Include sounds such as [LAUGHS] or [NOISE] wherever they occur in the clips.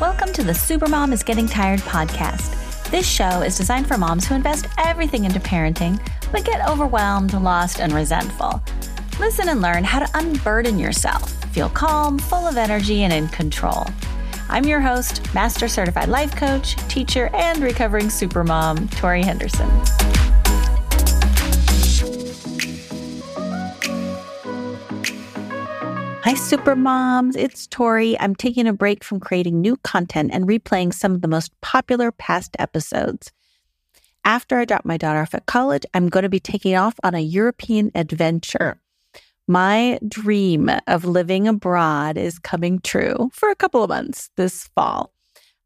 Welcome to the Supermom is Getting Tired podcast. This show is designed for moms who invest everything into parenting, but get overwhelmed, lost, and resentful. Listen and learn how to unburden yourself, feel calm, full of energy, and in control. I'm your host, Master Certified Life Coach, teacher, and recovering supermom, Tori Henderson. Hi, super moms. It's Tori. I'm taking a break from creating new content and replaying some of the most popular past episodes. After I drop my daughter off at college, I'm going to be taking off on a European adventure. My dream of living abroad is coming true for a couple of months this fall.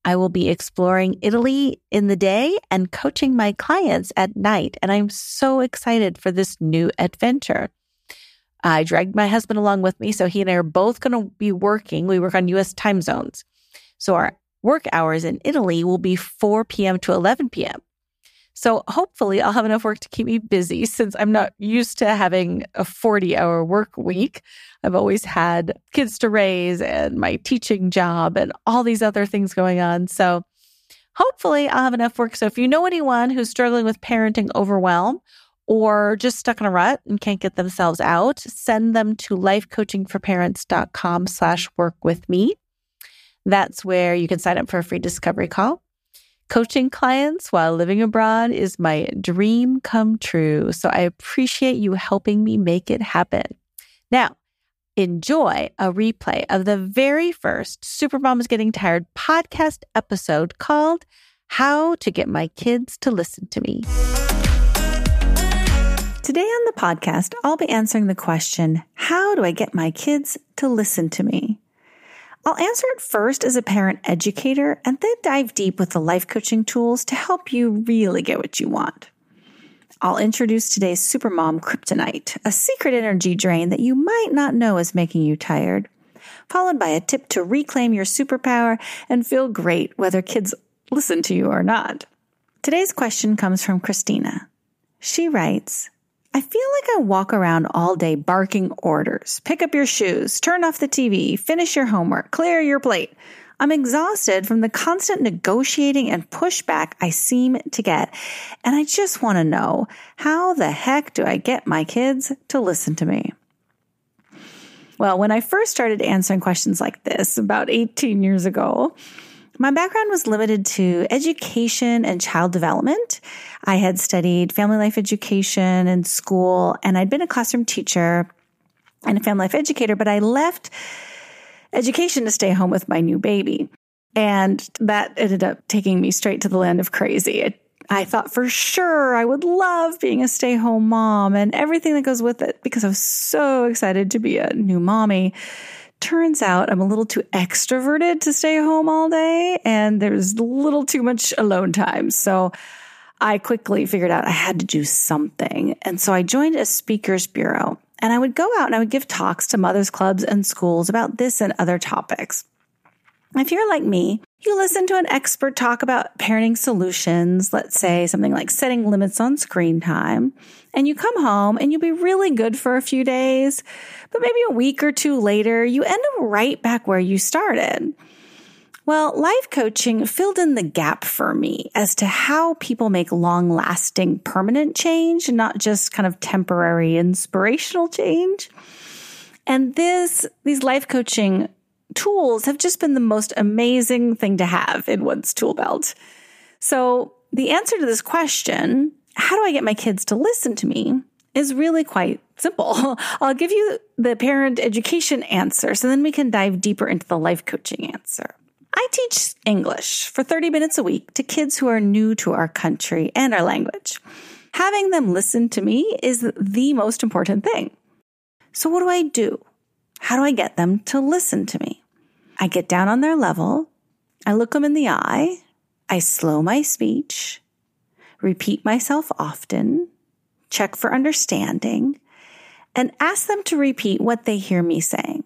I will be exploring Italy in the day and coaching my clients at night. And I'm so excited for this new adventure. I dragged my husband along with me. So he and I are both going to be working. We work on US time zones. So our work hours in Italy will be 4 p.m. to 11 p.m. So hopefully I'll have enough work to keep me busy [LAUGHS] since I'm not used to having a 40 hour work week. I've always had kids to raise and my teaching job and all these other things going on. So hopefully I'll have enough work. So if you know anyone who's struggling with parenting overwhelm or just stuck in a rut and can't get themselves out, send them to lifecoachingforparents.com slash work with me. That's where you can sign up for a free discovery call. Coaching clients while living abroad is my dream come true. So I appreciate you helping me make it happen. Now, enjoy a replay of the very first Supermom is Getting Tired podcast episode called How to Get My Kids to Listen to Me. Today on the podcast, I'll be answering the question How do I get my kids to listen to me? I'll answer it first as a parent educator and then dive deep with the life coaching tools to help you really get what you want. I'll introduce today's Supermom Kryptonite, a secret energy drain that you might not know is making you tired, followed by a tip to reclaim your superpower and feel great whether kids listen to you or not. Today's question comes from Christina. She writes, I feel like I walk around all day barking orders. Pick up your shoes, turn off the TV, finish your homework, clear your plate. I'm exhausted from the constant negotiating and pushback I seem to get. And I just want to know how the heck do I get my kids to listen to me? Well, when I first started answering questions like this about 18 years ago, my background was limited to education and child development. I had studied family life education in school, and I'd been a classroom teacher and a family life educator, but I left education to stay home with my new baby. And that ended up taking me straight to the land of crazy. I thought for sure I would love being a stay home mom and everything that goes with it because I was so excited to be a new mommy turns out I'm a little too extroverted to stay home all day and there's a little too much alone time. So I quickly figured out I had to do something. And so I joined a speakers bureau and I would go out and I would give talks to mothers clubs and schools about this and other topics. If you're like me, you listen to an expert talk about parenting solutions, let's say something like setting limits on screen time, and you come home and you'll be really good for a few days, but maybe a week or two later, you end up right back where you started. Well, life coaching filled in the gap for me as to how people make long lasting permanent change, not just kind of temporary inspirational change. And this, these life coaching tools have just been the most amazing thing to have in one's tool belt. So the answer to this question, how do I get my kids to listen to me, is really quite simple. [LAUGHS] I'll give you the parent education answer so then we can dive deeper into the life coaching answer. I teach English for 30 minutes a week to kids who are new to our country and our language. Having them listen to me is the most important thing. So, what do I do? How do I get them to listen to me? I get down on their level. I look them in the eye. I slow my speech, repeat myself often, check for understanding, and ask them to repeat what they hear me saying.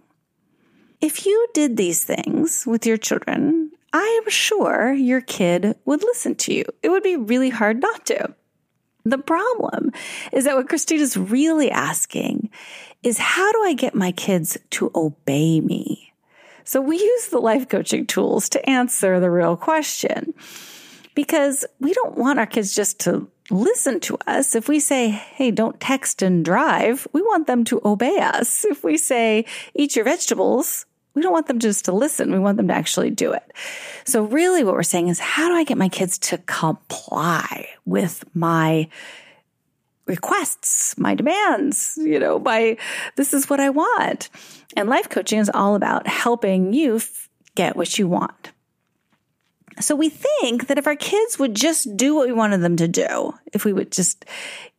If you did these things with your children, I am sure your kid would listen to you. It would be really hard not to. The problem is that what Christina's really asking is how do I get my kids to obey me? So we use the life coaching tools to answer the real question because we don't want our kids just to listen to us. If we say, Hey, don't text and drive, we want them to obey us. If we say, eat your vegetables, we don't want them just to listen. We want them to actually do it. So really what we're saying is, how do I get my kids to comply with my requests, my demands, you know, my, this is what I want. And life coaching is all about helping you f- get what you want. So we think that if our kids would just do what we wanted them to do, if we would just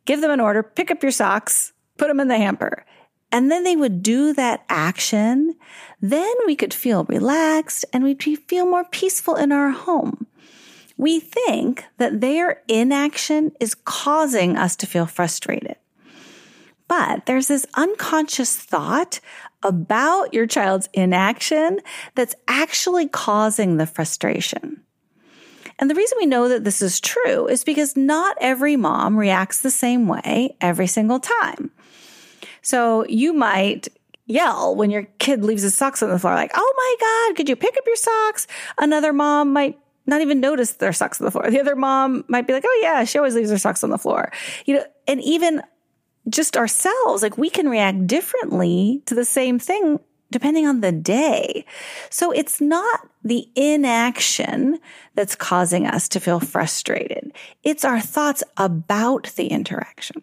give them an order, pick up your socks, put them in the hamper, and then they would do that action, then we could feel relaxed and we'd feel more peaceful in our home. We think that their inaction is causing us to feel frustrated. But there's this unconscious thought about your child's inaction that's actually causing the frustration. And the reason we know that this is true is because not every mom reacts the same way every single time. So you might yell when your kid leaves his socks on the floor, like, Oh my God, could you pick up your socks? Another mom might not even notice their socks on the floor. The other mom might be like, Oh yeah, she always leaves her socks on the floor. You know, and even just ourselves, like we can react differently to the same thing depending on the day. So it's not the inaction that's causing us to feel frustrated. It's our thoughts about the interaction.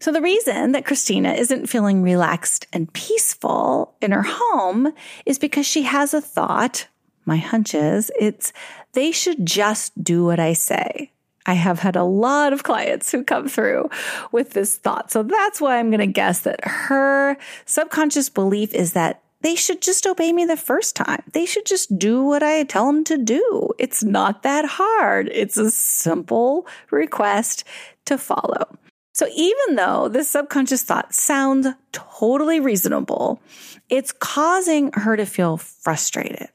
So the reason that Christina isn't feeling relaxed and peaceful in her home is because she has a thought. My hunch is it's they should just do what I say. I have had a lot of clients who come through with this thought. So that's why I'm going to guess that her subconscious belief is that they should just obey me the first time. They should just do what I tell them to do. It's not that hard. It's a simple request to follow. So even though this subconscious thought sounds totally reasonable, it's causing her to feel frustrated.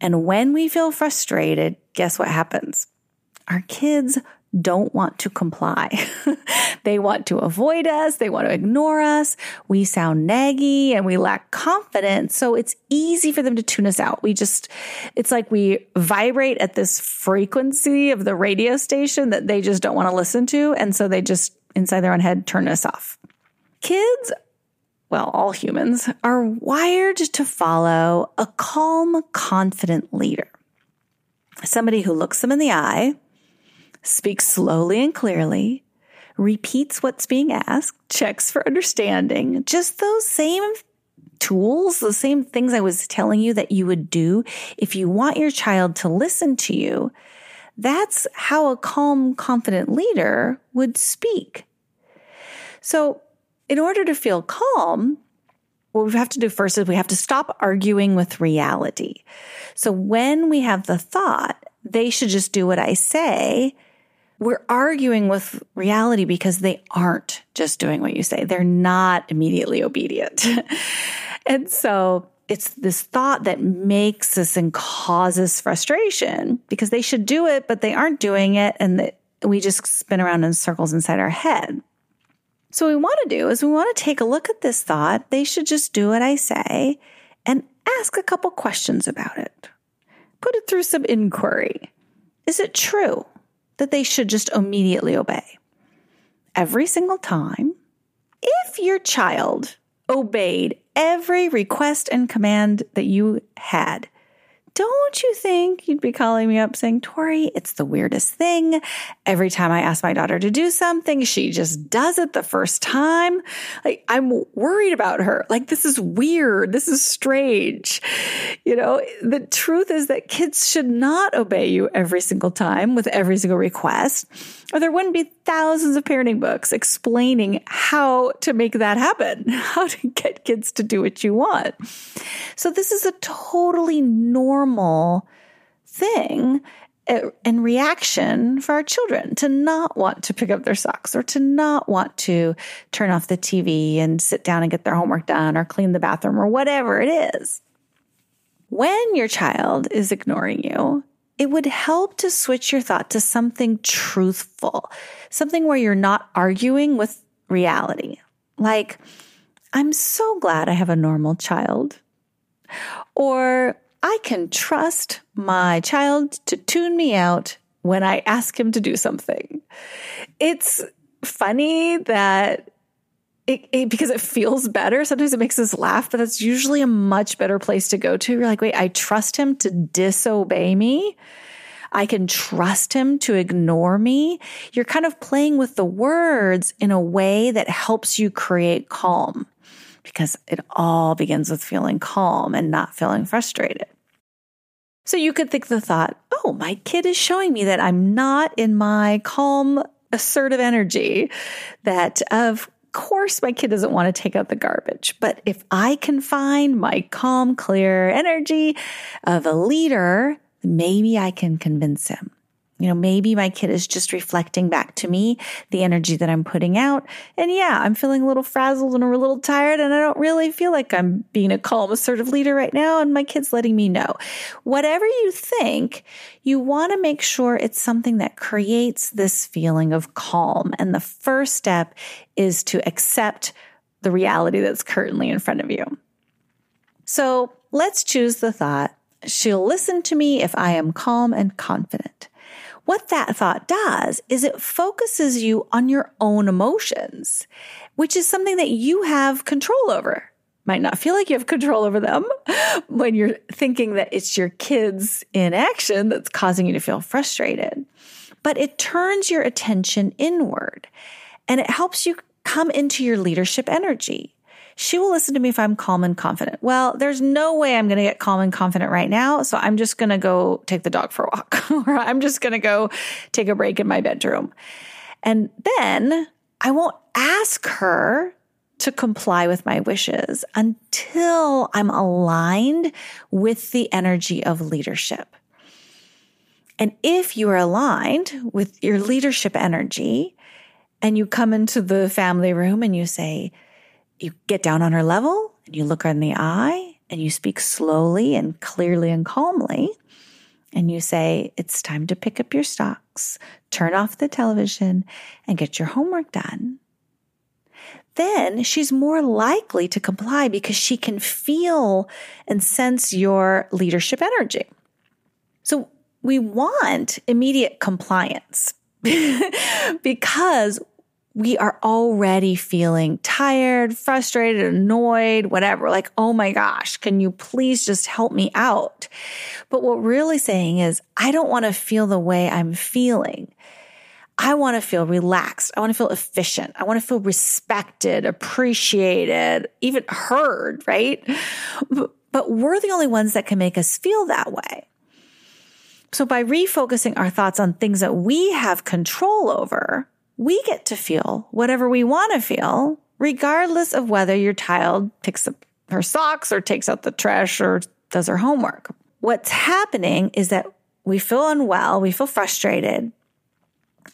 And when we feel frustrated, guess what happens? Our kids don't want to comply. [LAUGHS] they want to avoid us. They want to ignore us. We sound naggy and we lack confidence. So it's easy for them to tune us out. We just, it's like we vibrate at this frequency of the radio station that they just don't want to listen to. And so they just, inside their own head, turn us off. Kids well, all humans are wired to follow a calm, confident leader. Somebody who looks them in the eye, speaks slowly and clearly, repeats what's being asked, checks for understanding, just those same tools, the same things I was telling you that you would do if you want your child to listen to you. That's how a calm, confident leader would speak. So, in order to feel calm, what we have to do first is we have to stop arguing with reality. So, when we have the thought, they should just do what I say, we're arguing with reality because they aren't just doing what you say. They're not immediately obedient. [LAUGHS] and so it's this thought that makes us and causes frustration because they should do it, but they aren't doing it. And we just spin around in circles inside our head. So, what we want to do is we want to take a look at this thought. They should just do what I say and ask a couple questions about it. Put it through some inquiry. Is it true? that they should just immediately obey. Every single time, if your child obeyed every request and command that you had, don't you think you'd be calling me up saying, Tori, it's the weirdest thing. Every time I ask my daughter to do something, she just does it the first time. Like, I'm worried about her. Like, this is weird. This is strange. You know, the truth is that kids should not obey you every single time with every single request, or there wouldn't be thousands of parenting books explaining how to make that happen, [LAUGHS] how to get kids to do what you want. So this is a totally normal thing uh, and reaction for our children to not want to pick up their socks or to not want to turn off the TV and sit down and get their homework done or clean the bathroom or whatever it is. When your child is ignoring you, it would help to switch your thought to something truthful, something where you're not arguing with reality. Like, I'm so glad I have a normal child. Or I can trust my child to tune me out when I ask him to do something. It's funny that it, it, because it feels better. Sometimes it makes us laugh, but that's usually a much better place to go to. You're like, wait, I trust him to disobey me. I can trust him to ignore me. You're kind of playing with the words in a way that helps you create calm because it all begins with feeling calm and not feeling frustrated. So you could think the thought, oh, my kid is showing me that I'm not in my calm, assertive energy, that of course my kid doesn't want to take out the garbage. But if I can find my calm, clear energy of a leader, maybe I can convince him. You know, maybe my kid is just reflecting back to me the energy that I'm putting out. And yeah, I'm feeling a little frazzled and a little tired, and I don't really feel like I'm being a calm, assertive leader right now. And my kid's letting me know. Whatever you think, you want to make sure it's something that creates this feeling of calm. And the first step is to accept the reality that's currently in front of you. So let's choose the thought. She'll listen to me if I am calm and confident. What that thought does is it focuses you on your own emotions, which is something that you have control over. Might not feel like you have control over them [LAUGHS] when you're thinking that it's your kids in action that's causing you to feel frustrated. But it turns your attention inward and it helps you come into your leadership energy. She will listen to me if I'm calm and confident. Well, there's no way I'm going to get calm and confident right now. So I'm just going to go take the dog for a walk [LAUGHS] or I'm just going to go take a break in my bedroom. And then I won't ask her to comply with my wishes until I'm aligned with the energy of leadership. And if you are aligned with your leadership energy and you come into the family room and you say, you get down on her level and you look her in the eye and you speak slowly and clearly and calmly. And you say, It's time to pick up your stocks, turn off the television, and get your homework done. Then she's more likely to comply because she can feel and sense your leadership energy. So we want immediate compliance [LAUGHS] because we are already feeling tired, frustrated, annoyed, whatever. Like, oh my gosh, can you please just help me out? But what we're really saying is, I don't want to feel the way I'm feeling. I want to feel relaxed. I want to feel efficient. I want to feel respected, appreciated, even heard, right? But we're the only ones that can make us feel that way. So by refocusing our thoughts on things that we have control over, we get to feel whatever we want to feel, regardless of whether your child picks up her socks or takes out the trash or does her homework. What's happening is that we feel unwell, we feel frustrated,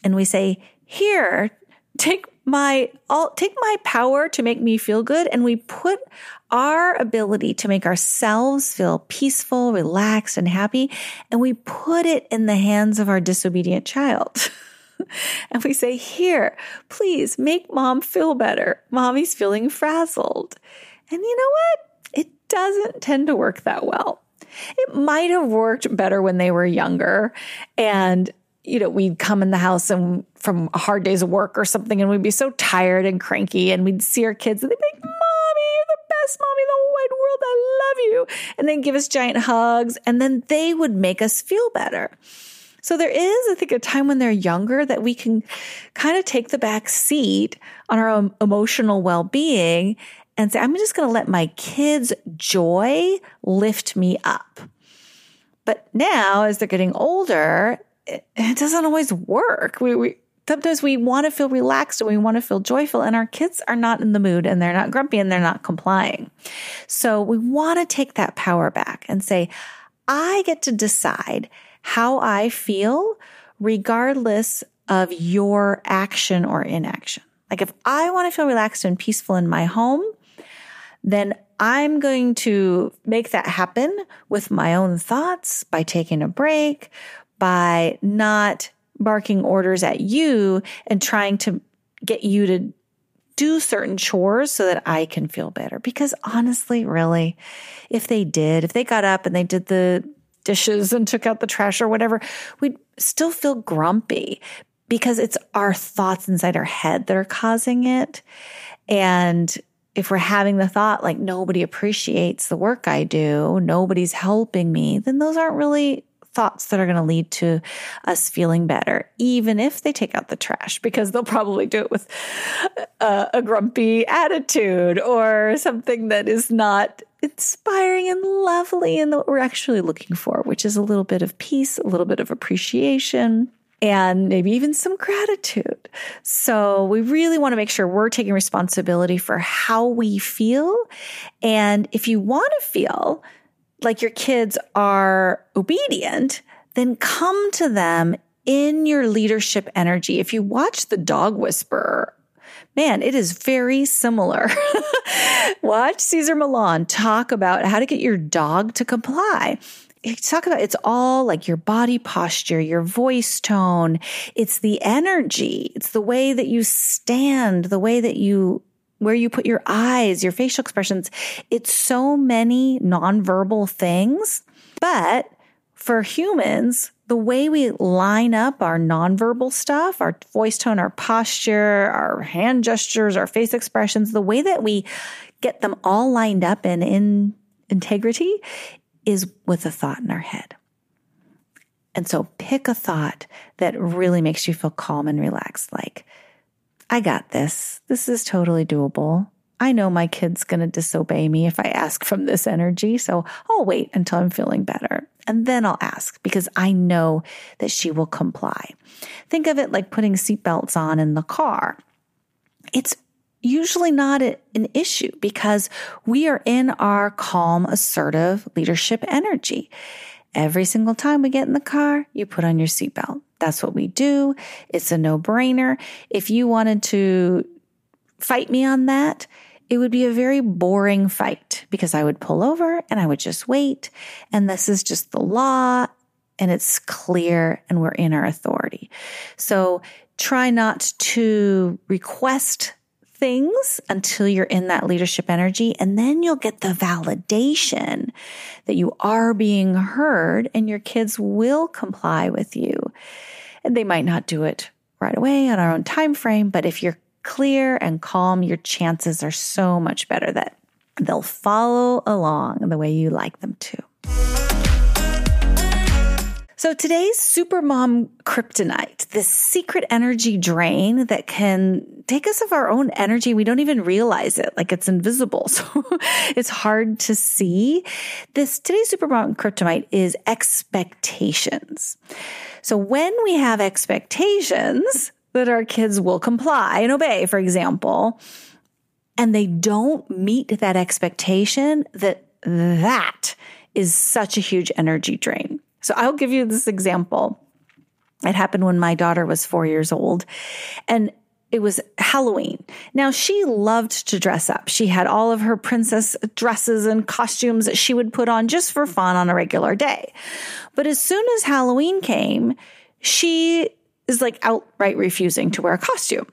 and we say, Here, take my all take my power to make me feel good and we put our ability to make ourselves feel peaceful relaxed and happy and we put it in the hands of our disobedient child [LAUGHS] [LAUGHS] and we say, Here, please make mom feel better. Mommy's feeling frazzled. And you know what? It doesn't tend to work that well. It might have worked better when they were younger and you know, we'd come in the house and from a hard day's of work or something, and we'd be so tired and cranky, and we'd see our kids, and they'd be like, "Mommy, you're the best mommy in the whole wide world. I love you," and then give us giant hugs, and then they would make us feel better. So there is, I think, a time when they're younger that we can kind of take the back seat on our emotional well being and say, I'm just going to let my kids' joy lift me up. But now, as they're getting older, it, it doesn't always work. We, we sometimes we want to feel relaxed and we want to feel joyful, and our kids are not in the mood and they're not grumpy and they're not complying. So we want to take that power back and say, I get to decide how I feel, regardless of your action or inaction. Like if I want to feel relaxed and peaceful in my home, then I'm going to make that happen with my own thoughts by taking a break, by not barking orders at you and trying to get you to do certain chores so that I can feel better. Because honestly, really, if they did, if they got up and they did the dishes and took out the trash or whatever, we'd still feel grumpy because it's our thoughts inside our head that are causing it. And if we're having the thought like nobody appreciates the work I do, nobody's helping me, then those aren't really thoughts that are going to lead to us feeling better, even if they take out the trash, because they'll probably do it with a, a grumpy attitude or something that is not inspiring and lovely and what we're actually looking for, which is a little bit of peace, a little bit of appreciation. And maybe even some gratitude. So we really want to make sure we're taking responsibility for how we feel. And if you want to feel like your kids are obedient, then come to them in your leadership energy. If you watch The Dog Whisperer, man, it is very similar. [LAUGHS] watch Cesar Millan talk about how to get your dog to comply. Talk about it's all like your body posture, your voice tone. It's the energy. It's the way that you stand, the way that you where you put your eyes, your facial expressions. It's so many nonverbal things. But for humans, the way we line up our nonverbal stuff, our voice tone, our posture, our hand gestures, our face expressions, the way that we get them all lined up and in integrity is with a thought in our head. And so pick a thought that really makes you feel calm and relaxed, like, I got this. This is totally doable. I know my kid's going to disobey me if I ask from this energy. So I'll wait until I'm feeling better. And then I'll ask because I know that she will comply. Think of it like putting seatbelts on in the car. It's usually not an issue because we are in our calm, assertive leadership energy. Every single time we get in the car, you put on your seatbelt. That's what we do. It's a no brainer. If you wanted to fight me on that, it would be a very boring fight because I would pull over and I would just wait. And this is just the law and it's clear and we're in our authority. So try not to request things until you're in that leadership energy. And then you'll get the validation that you are being heard and your kids will comply with you. And they might not do it right away on our own time frame, but if you're clear and calm, your chances are so much better that they'll follow along the way you like them to. So today's supermom kryptonite, this secret energy drain that can take us of our own energy. We don't even realize it, like it's invisible. [LAUGHS] So it's hard to see. This today's supermom kryptonite is expectations. So when we have expectations that our kids will comply and obey, for example, and they don't meet that expectation, that that is such a huge energy drain. So I'll give you this example. It happened when my daughter was four years old and it was Halloween. Now she loved to dress up. She had all of her princess dresses and costumes that she would put on just for fun on a regular day. But as soon as Halloween came, she is like outright refusing to wear a costume.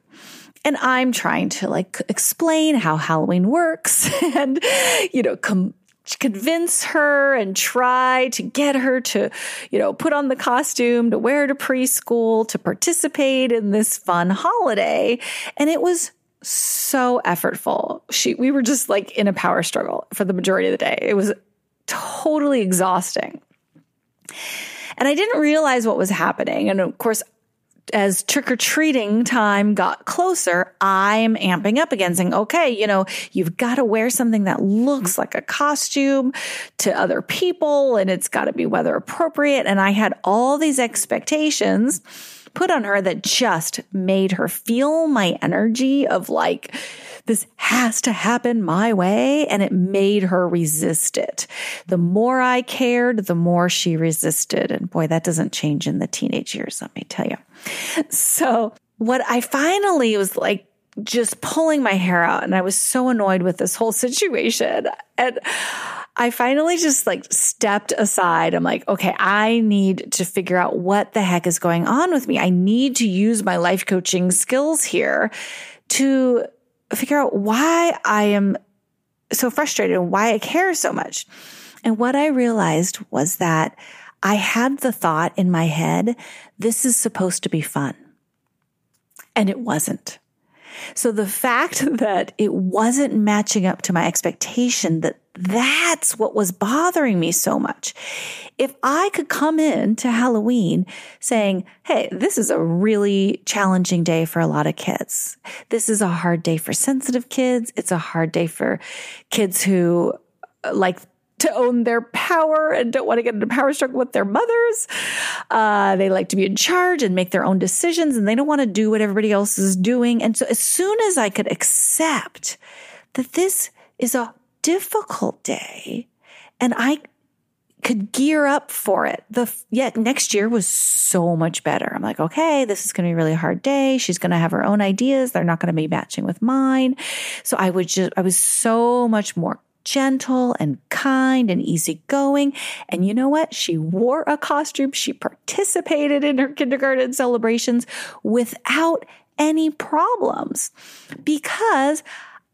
And I'm trying to like explain how Halloween works [LAUGHS] and, you know, com- convince her and try to get her to, you know, put on the costume, to wear to preschool, to participate in this fun holiday. And it was so effortful. She, we were just like in a power struggle for the majority of the day. It was totally exhausting. And I didn't realize what was happening. And of course, as trick or treating time got closer, I'm amping up again saying, okay, you know, you've got to wear something that looks like a costume to other people and it's got to be weather appropriate. And I had all these expectations put on her that just made her feel my energy of like, this has to happen my way. And it made her resist it. The more I cared, the more she resisted. And boy, that doesn't change in the teenage years, let me tell you. So what I finally was like, just pulling my hair out and I was so annoyed with this whole situation. And I finally just like stepped aside. I'm like, okay, I need to figure out what the heck is going on with me. I need to use my life coaching skills here to figure out why I am so frustrated and why I care so much. And what I realized was that I had the thought in my head, this is supposed to be fun. And it wasn't. So the fact [LAUGHS] that it wasn't matching up to my expectation that that's what was bothering me so much. If I could come in to Halloween saying, Hey, this is a really challenging day for a lot of kids. This is a hard day for sensitive kids. It's a hard day for kids who uh, like to own their power and don't want to get into power struggle with their mothers. Uh, they like to be in charge and make their own decisions and they don't want to do what everybody else is doing. And so as soon as I could accept that this is a difficult day and I could gear up for it. The yet next year was so much better. I'm like, okay, this is going to be a really hard day. She's going to have her own ideas. They're not going to be matching with mine. So I would just, I was so much more gentle and kind and easygoing. And you know what? She wore a costume. She participated in her kindergarten celebrations without any problems because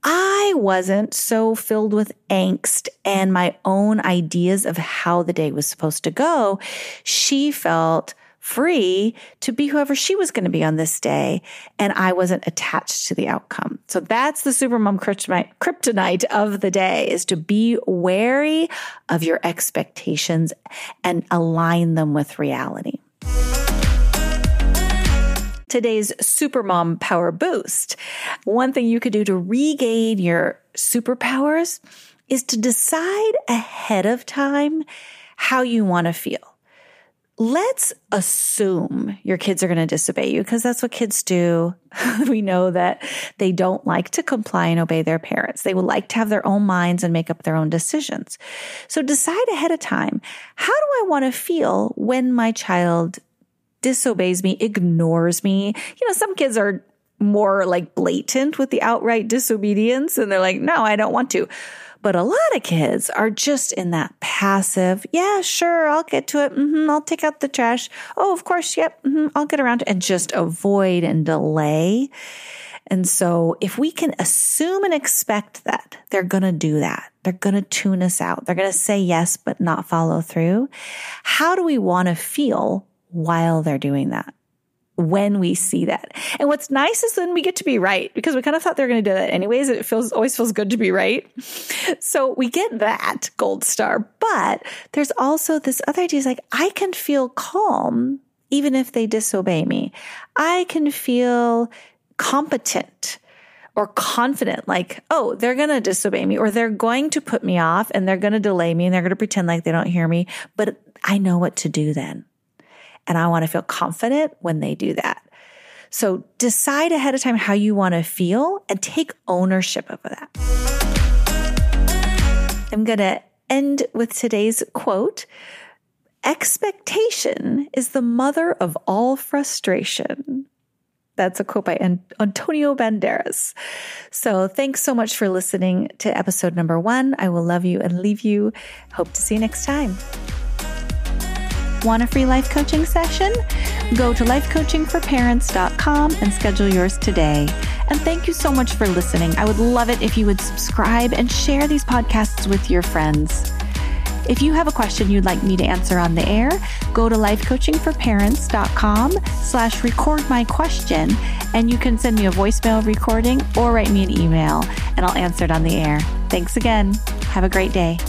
I wasn't so filled with angst and my own ideas of how the day was supposed to go. She felt free to be whoever she was going to be on this day. And I wasn't attached to the outcome. So that's the supermom kryptonite of the day is to be wary of your expectations and align them with reality today's supermom power boost. One thing you could do to regain your superpowers is to decide ahead of time how you want to feel let's assume your kids are going to disobey you because that's what kids do. [LAUGHS] we know that they don't like to comply and obey their parents. They would like to have their own minds and make up their own decisions. So decide ahead of time. How do I want to feel when my child disobeys me, ignores me? You know, some kids are more like blatant with the outright disobedience and they're like, no, I don't want to. But a lot of kids are just in that passive, yeah, sure, I'll get to it. Mm-hmm, I'll take out the trash. Oh, of course, yep, mm-hmm, I'll get around to and just avoid and delay. And so if we can assume and expect that they're going to do that, they're going to tune us out. They're going to say yes, but not follow through. How do we want to feel while they're doing that? When we see that. And what's nice is then we get to be right because we kind of thought they were going to do that anyways. It feels always feels good to be right. So we get that gold star, but there's also this other idea is like, I can feel calm even if they disobey me. I can feel competent or confident, like, oh, they're going to disobey me or they're going to put me off and they're going to delay me and they're going to pretend like they don't hear me. But I know what to do then. And I want to feel confident when they do that. So decide ahead of time how you want to feel and take ownership of that. I'm going to end with today's quote. Expectation is the mother of all frustration. That's a quote by Antonio Banderas. So thanks so much for listening to episode number one. I will love you and leave you. Hope to see you next time. Want a free life coaching session? Go to lifecoachingforparents.com and schedule yours today. And thank you so much for listening. I would love it if you would subscribe and share these podcasts with your friends. If you have a question you'd like me to answer on the air, go to lifecoachingforparents.com slash record my question and you can send me a voicemail recording or write me an email and I'll answer it on the air. Thanks again. Have a great day.